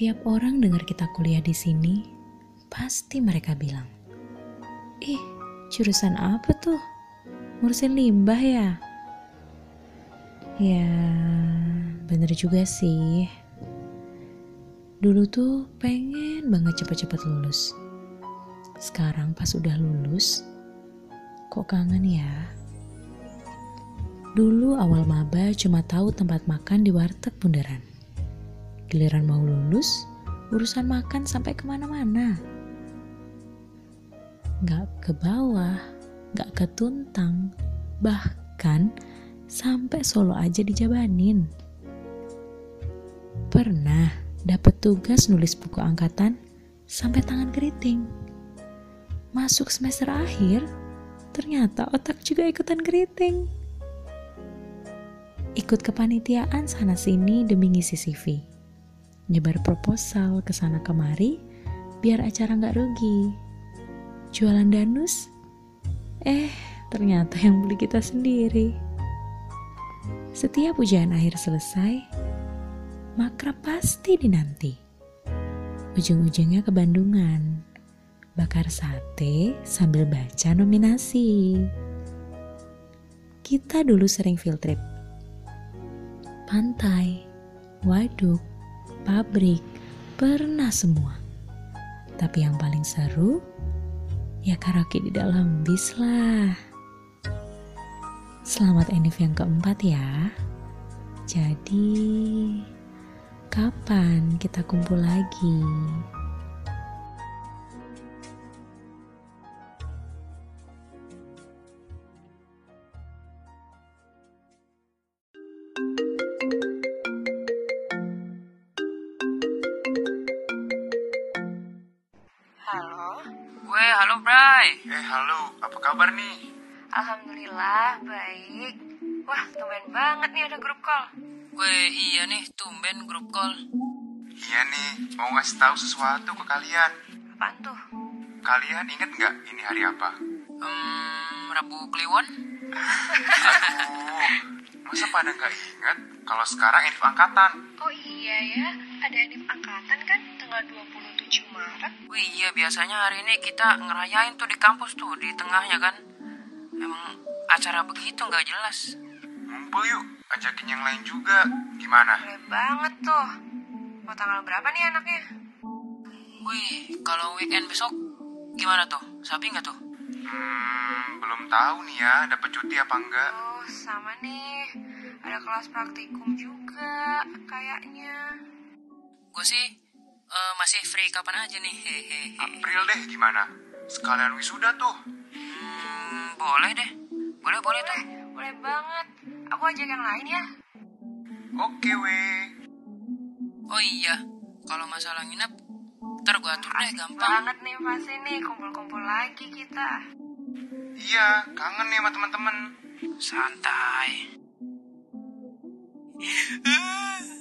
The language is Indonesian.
Setiap orang dengar kita kuliah di sini, pasti mereka bilang, "Ih, jurusan apa tuh? Ngurusin limbah ya?" Ya, bener juga sih. Dulu tuh pengen banget cepet-cepet lulus. Sekarang pas udah lulus, kok kangen ya? Dulu awal maba cuma tahu tempat makan di warteg bundaran. Giliran mau lulus, urusan makan sampai ke mana-mana. Gak ke bawah, gak ke tuntang, bahkan sampai Solo aja dijabanin. Pernah dapat tugas nulis buku angkatan sampai tangan keriting. Masuk semester akhir, ternyata otak juga ikutan keriting ikut kepanitiaan sana sini demi ngisi CV. Nyebar proposal ke sana kemari biar acara nggak rugi. Jualan danus? Eh, ternyata yang beli kita sendiri. Setiap ujian akhir selesai, makrab pasti dinanti. Ujung-ujungnya ke Bandungan, bakar sate sambil baca nominasi. Kita dulu sering field trip pantai, waduk, pabrik, pernah semua. Tapi yang paling seru, ya karaoke di dalam bis lah. Selamat Enif yang keempat ya. Jadi, kapan kita kumpul lagi? Halo, Gue halo Bray. Eh halo, apa kabar nih? Alhamdulillah baik. Wah, tumben banget nih ada grup call. Gue iya nih tumben grup call. Iya nih, mau ngasih tahu sesuatu ke kalian. Apaan tuh? Kalian inget nggak ini hari apa? Hmm, Rabu Kliwon? Aduh, masa pada nggak inget kalau sekarang Enif angkatan? Oh iya ya, ada Enif angkatan kan tanggal 27 Maret. Wih iya biasanya hari ini kita ngerayain tuh di kampus tuh di tengahnya kan. Emang acara begitu nggak jelas. Ngumpul yuk, ajakin yang lain juga. Gimana? Boleh banget tuh. Mau tanggal berapa nih anaknya? Wih kalau weekend besok gimana tuh? Sapi nggak tuh? Hmm, belum tahu nih ya, dapat cuti apa enggak? Oh, sama nih. Ada kelas praktikum juga kayaknya. Gue sih eh, masih free kapan aja nih. Hehehe. April deh gimana? Sekalian wisuda tuh. Hmm, boleh deh. Boleh boleh tuh. Boleh banget. Aku ajak yang lain ya. Oke weh. Oh iya, kalau masalah nginep, ntar gue atur deh gampang. Banget nih pasti nih kumpul-kumpul lagi kita. Iya, kangen nih sama teman-teman. Santai.